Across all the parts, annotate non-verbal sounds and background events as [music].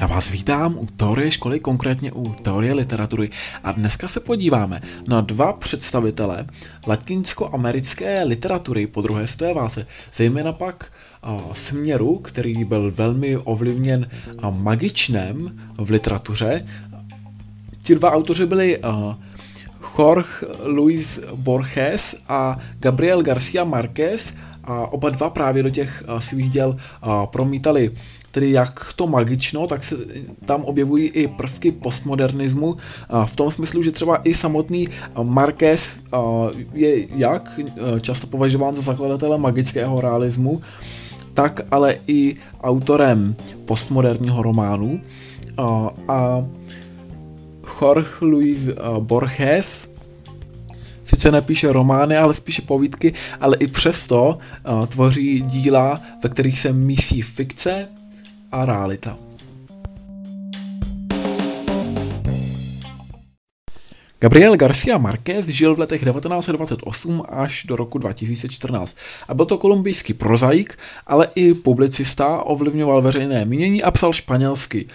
Já vás vítám u teorie školy, konkrétně u teorie literatury a dneska se podíváme na dva představitele latinsko-americké literatury po druhé světové válce, zejména pak směru, který byl velmi ovlivněn magičnem v literatuře. Ti dva autoři byli Jorge Luis Borges a Gabriel Garcia Marquez a oba dva právě do těch svých děl promítali tedy jak to magično, tak se tam objevují i prvky postmodernismu v tom smyslu, že třeba i samotný Marquez je jak často považován za zakladatele magického realismu, tak ale i autorem postmoderního románu. A Jorge Luis Borges sice nepíše romány, ale spíše povídky, ale i přesto tvoří díla, ve kterých se mísí fikce, a realita. Gabriel Garcia Marquez žil v letech 1928 až do roku 2014 a byl to kolumbijský prozaik, ale i publicista, ovlivňoval veřejné mínění a psal španělsky.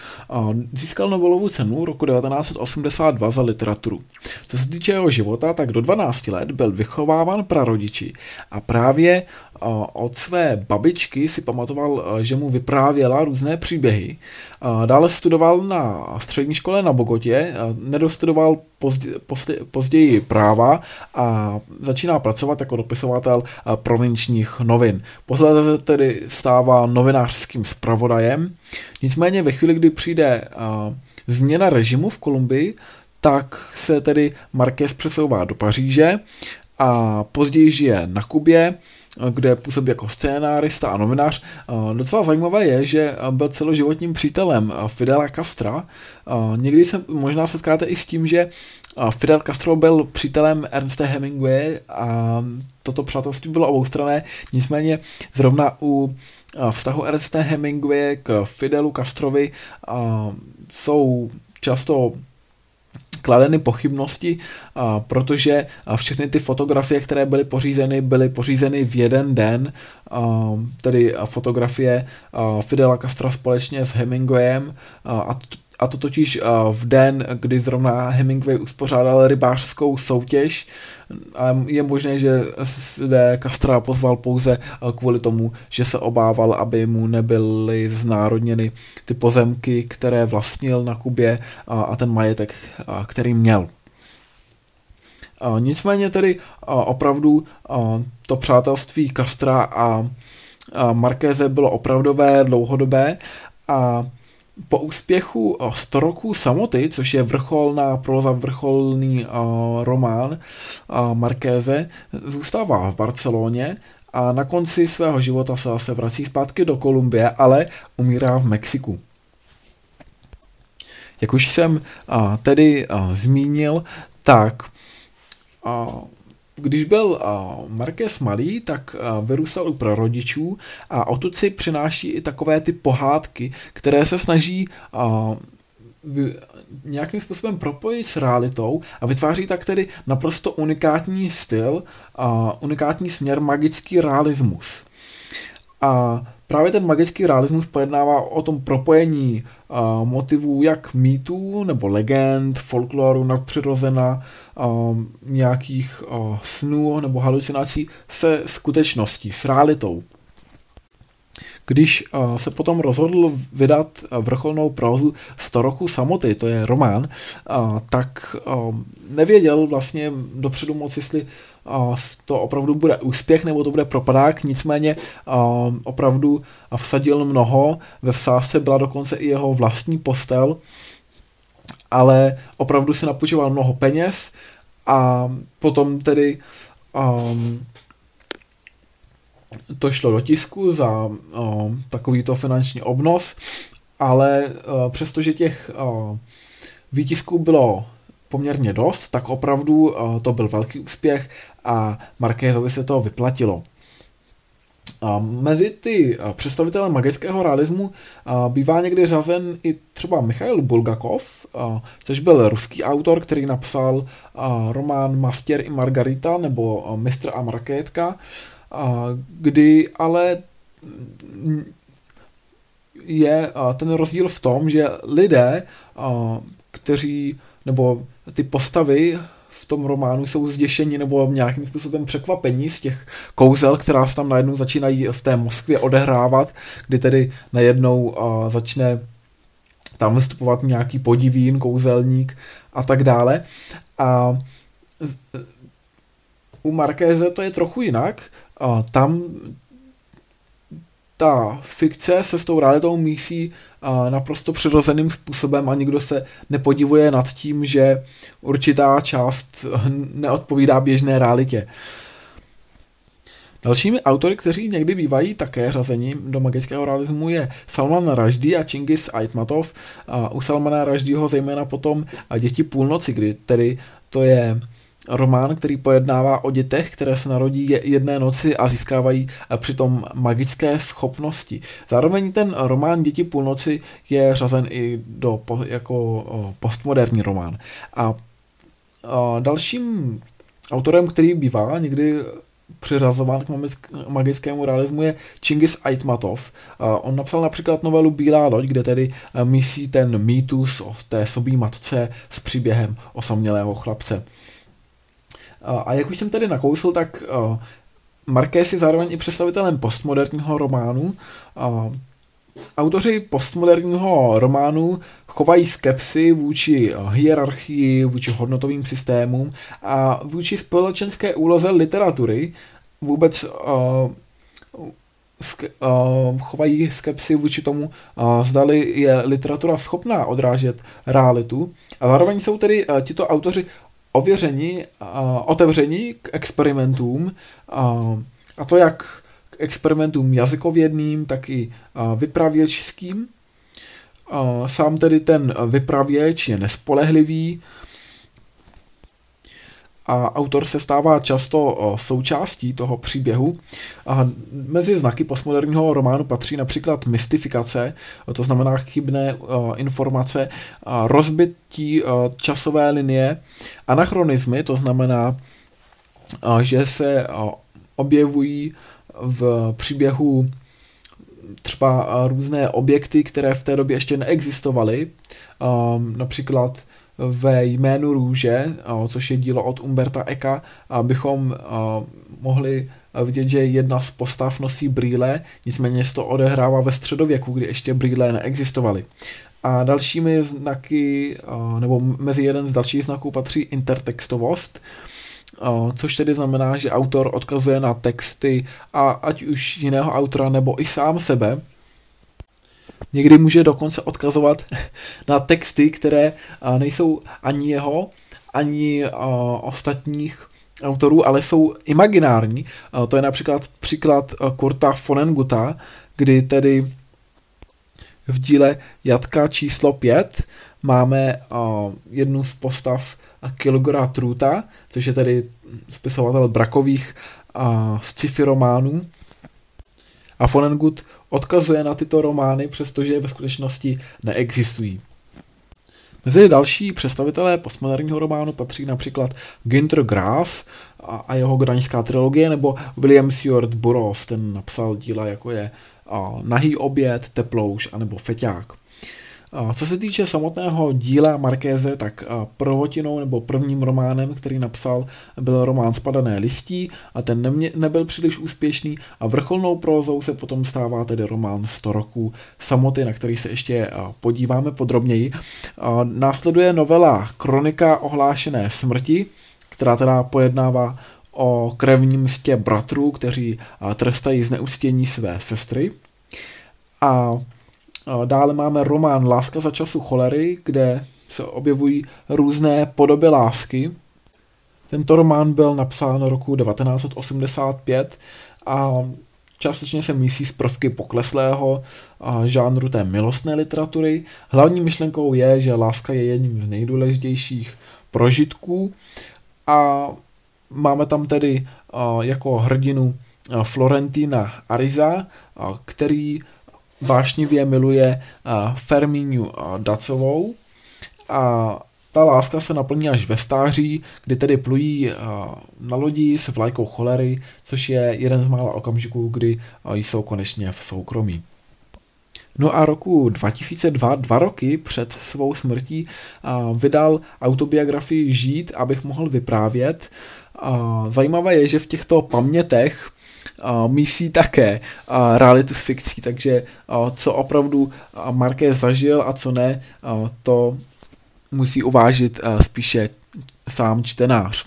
Získal Nobelovu cenu roku 1982 za literaturu. Co se týče jeho života, tak do 12 let byl vychováván prarodiči a právě od své babičky si pamatoval, že mu vyprávěla různé příběhy. Dále studoval na střední škole na Bogotě, nedostudoval pozdě, pozdě, později práva a začíná pracovat jako dopisovatel provinčních novin. Posledně tedy stává novinářským zpravodajem. Nicméně ve chvíli, kdy přijde změna režimu v Kolumbii, tak se tedy Marquez přesouvá do Paříže a později žije na Kubě, kde působí jako scénárista a novinář. Docela zajímavé je, že byl celoživotním přítelem Fidela Castra. Někdy se možná setkáte i s tím, že Fidel Castro byl přítelem Ernsta Hemingway a toto přátelství bylo oboustranné, nicméně zrovna u vztahu Ernsta Hemingway k Fidelu Castrovi jsou často kladeny pochybnosti, a protože všechny ty fotografie, které byly pořízeny, byly pořízeny v jeden den, a tedy fotografie Fidela Castra společně s Hemingwayem a a to totiž v den, kdy zrovna Hemingway uspořádal rybářskou soutěž, a je možné, že zde Castra pozval pouze kvůli tomu, že se obával, aby mu nebyly znárodněny ty pozemky, které vlastnil na Kubě a ten majetek, který měl. Nicméně tedy opravdu to přátelství Castra a Markéze bylo opravdové, dlouhodobé a po úspěchu 100 roků samoty, což je vrcholná proza, vrcholný uh, román uh, Markéze, zůstává v Barceloně a na konci svého života se zase vrací zpátky do Kolumbie, ale umírá v Mexiku. Jak už jsem uh, tedy uh, zmínil, tak uh, když byl uh, Marquez malý, tak uh, vyrůstal u prarodičů a odtud si přináší i takové ty pohádky, které se snaží v, nějakým způsobem propojit s realitou a vytváří tak tedy naprosto unikátní styl a unikátní směr magický realismus. A právě ten magický realismus pojednává o tom propojení uh, motivů jak mýtů nebo legend, folkloru, nadpřirozena, uh, nějakých uh, snů nebo halucinací se skutečností, s realitou. Když uh, se potom rozhodl vydat vrcholnou prózu 100 roků samoty, to je román, uh, tak nevěděl vlastně dopředu moc, jestli to opravdu bude úspěch nebo to bude propadák, nicméně opravdu vsadil mnoho, ve vsázce byla dokonce i jeho vlastní postel, ale opravdu si napočíval mnoho peněz a potom tedy um, to šlo do tisku za um, takovýto finanční obnos, ale uh, přestože těch uh, výtisků bylo poměrně dost, tak opravdu uh, to byl velký úspěch a Markézovi se to vyplatilo. A mezi ty představitele magického realismu bývá někdy řazen i třeba Michail Bulgakov, což byl ruský autor, který napsal román Mastěr i Margarita nebo Mistr a Markétka, kdy ale je ten rozdíl v tom, že lidé, kteří, nebo ty postavy v tom románu jsou zděšení nebo nějakým způsobem překvapení z těch kouzel, která se tam najednou začínají v té Moskvě odehrávat, kdy tedy najednou začne tam vystupovat nějaký podivín, kouzelník a tak dále. A u Markéze to je trochu jinak. A tam ta fikce se s tou realitou mísí naprosto přirozeným způsobem a nikdo se nepodivuje nad tím, že určitá část neodpovídá běžné realitě. Dalšími autory, kteří někdy bývají také řazení do magického realismu, je Salman Rushdie a Chingis Aitmatov. A u Salmana Rushdieho zejména potom Děti půlnoci, kdy tedy to je román, který pojednává o dětech, které se narodí jedné noci a získávají přitom magické schopnosti. Zároveň ten román Děti půlnoci je řazen i do, jako postmoderní román. A, dalším autorem, který bývá někdy přiřazován k magickému realismu je Chingis Aitmatov. On napsal například novelu Bílá loď, kde tedy mísí ten mýtus o té sobí matce s příběhem osamělého chlapce. A jak už jsem tady nakousl, tak Marquez je zároveň i představitelem postmoderního románu. Autoři postmoderního románu chovají skepsy vůči hierarchii, vůči hodnotovým systémům a vůči společenské úloze literatury vůbec ske, uh, chovají skepsy vůči tomu, uh, zdali je literatura schopná odrážet realitu. A zároveň jsou tedy uh, tito autoři ověření, otevření k experimentům, a to jak k experimentům jazykovědným, tak i vypravěčským. Sám tedy ten vypravěč je nespolehlivý, a autor se stává často součástí toho příběhu. A mezi znaky postmoderního románu patří například mystifikace, to znamená chybné informace, rozbití časové linie, anachronizmy, to znamená, že se objevují v příběhu třeba různé objekty, které v té době ještě neexistovaly, například ve jménu růže, což je dílo od Umberta Eka, abychom mohli vidět, že jedna z postav nosí brýle, nicméně se to odehrává ve středověku, kdy ještě brýle neexistovaly. A dalšími znaky, nebo mezi jeden z dalších znaků patří intertextovost, což tedy znamená, že autor odkazuje na texty a ať už jiného autora nebo i sám sebe, Někdy může dokonce odkazovat [laughs] na texty, které nejsou ani jeho, ani ostatních autorů, ale jsou imaginární. To je například příklad Kurta Fonenguta, kdy tedy v díle Jatka číslo 5 máme jednu z postav Kilgora Truta, což je tedy spisovatel brakových sci-fi románů. A Fonengut odkazuje na tyto romány, přestože ve skutečnosti neexistují. Mezi další představitelé postmoderního románu patří například Günther Grass a, jeho granická trilogie, nebo William Seward Burroughs, ten napsal díla jako je Nahý oběd, Teplouš a nebo Feťák. Co se týče samotného díla Markéze, tak prvotinou nebo prvním románem, který napsal, byl román Spadané listí a ten nemě, nebyl příliš úspěšný a vrcholnou prózou se potom stává tedy román 100 roků samoty, na který se ještě podíváme podrobněji. Následuje novela Kronika ohlášené smrti, která teda pojednává o krevním mstě bratrů, kteří trestají zneustění své sestry. A Dále máme román Láska za času cholery, kde se objevují různé podoby lásky. Tento román byl napsán roku 1985 a částečně se mísí z prvky pokleslého žánru té milostné literatury. Hlavní myšlenkou je, že láska je jedním z nejdůležitějších prožitků a máme tam tedy jako hrdinu Florentina Ariza, který vášnivě miluje Fermínu Dacovou a ta láska se naplní až ve stáří, kdy tedy plují na lodi s vlajkou cholery, což je jeden z mála okamžiků, kdy jsou konečně v soukromí. No a roku 2002, dva roky před svou smrtí, vydal autobiografii Žít, abych mohl vyprávět. Zajímavé je, že v těchto pamětech mísí také realitu s fikcí, takže co opravdu Marquez zažil a co ne, to musí uvážit spíše sám čtenář.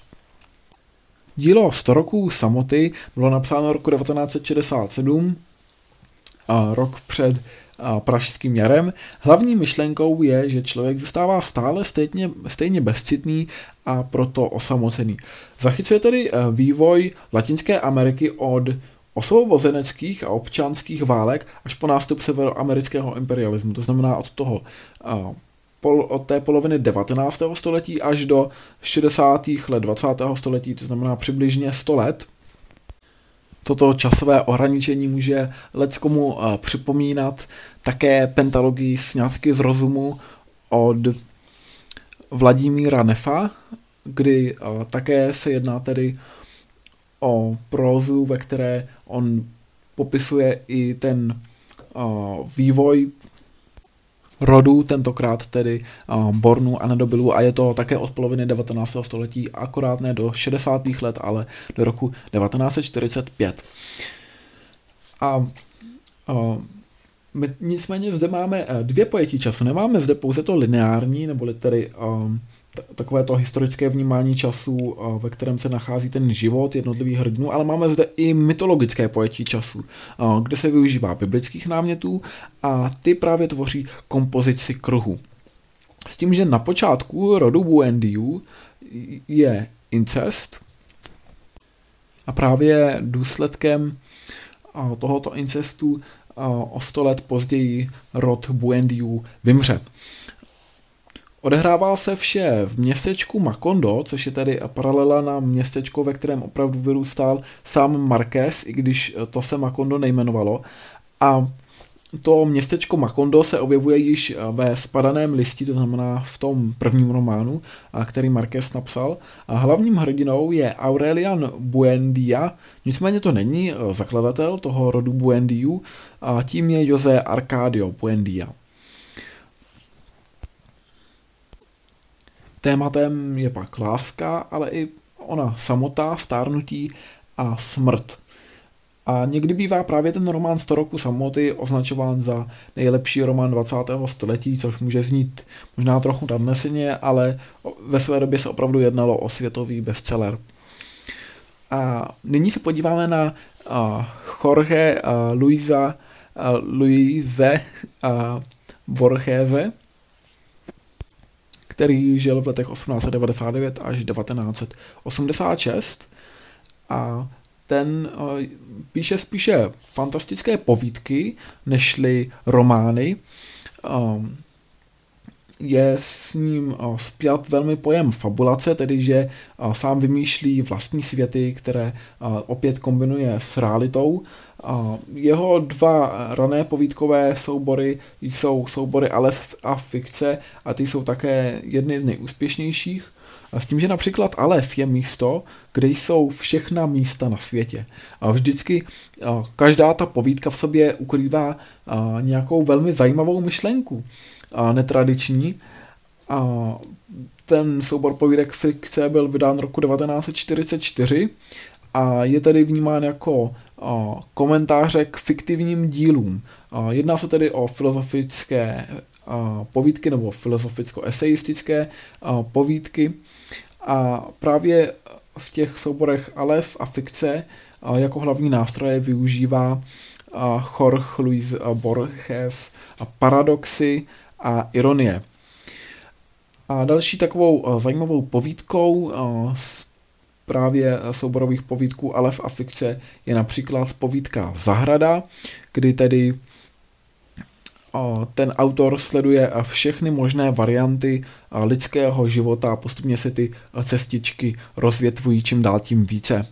Dílo 100 roků samoty bylo napsáno roku 1967, rok před pražským jarem. Hlavní myšlenkou je, že člověk zůstává stále stejně, stejně bezcitný a proto osamocený. Zachycuje tedy e, vývoj Latinské Ameriky od osvobozeneckých a občanských válek až po nástup severoamerického imperialismu. To znamená od toho e, od té poloviny 19. století až do 60. let 20. století, to znamená přibližně 100 let. Toto časové ohraničení může leckomu uh, připomínat také pentalogii sňatky z rozumu od Vladimíra Nefa, kdy uh, také se jedná tedy o prózu, ve které on popisuje i ten uh, vývoj rodů, tentokrát tedy Bornu a Nedobilu a je to také od poloviny 19. století, akorát ne do 60. let, ale do roku 1945. A uh, my nicméně zde máme dvě pojetí času. Nemáme zde pouze to lineární, nebo tedy um, takové to historické vnímání času, ve kterém se nachází ten život jednotlivých hrdinů, ale máme zde i mytologické pojetí času, kde se využívá biblických námětů a ty právě tvoří kompozici kruhu. S tím, že na počátku rodu Buendiu je incest a právě důsledkem tohoto incestu o sto let později rod Buendiu vymře. Odehrává se vše v městečku Makondo, což je tady paralela na městečko, ve kterém opravdu vyrůstal sám Marquez, i když to se Makondo nejmenovalo. A to městečko Makondo se objevuje již ve spadaném listi, to znamená v tom prvním románu, který Marquez napsal. A hlavním hrdinou je Aurelian Buendia, nicméně to není zakladatel toho rodu Buendiu, a tím je José Arcadio Buendia. Tématem je pak láska, ale i ona samotá, stárnutí a smrt. A někdy bývá právě ten román 100 roku samoty označován za nejlepší román 20. století, což může znít možná trochu nadneseně, ale ve své době se opravdu jednalo o světový bestseller. A nyní se podíváme na uh, Jorge uh, Luisa uh, Luise uh, Borgese, který žil v letech 1899 až 1986 a ten uh, píše spíše fantastické povídky, nežli romány. Um, je s ním uh, spjat velmi pojem fabulace, tedy že uh, sám vymýšlí vlastní světy, které opět kombinuje s realitou. Jeho dva rané povídkové soubory jsou soubory Alef a fikce a ty jsou také jedny z nejúspěšnějších. A s tím, že například Alef je místo, kde jsou všechna místa na světě. A vždycky každá ta povídka v sobě ukrývá nějakou velmi zajímavou myšlenku netradiční. A ten soubor povídek fikce byl vydán roku 1944 a je tedy vnímán jako komentáře k fiktivním dílům. Jedná se tedy o filozofické povídky nebo filozoficko-eseistické povídky a právě v těch souborech Alef a fikce jako hlavní nástroje využívá Jorge Luis Borges paradoxy a ironie. A další takovou zajímavou povídkou z právě souborových povídků Alef a fikce je například povídka Zahrada, kdy tedy ten autor sleduje všechny možné varianty lidského života a postupně se ty cestičky rozvětvují čím dál tím více.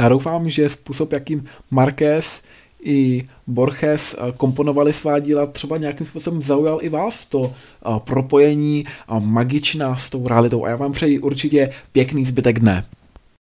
Já doufám, že způsob, jakým Marquez i Borges komponovali svá díla, třeba nějakým způsobem zaujal i vás to propojení magičná s tou realitou. A já vám přeji určitě pěkný zbytek dne.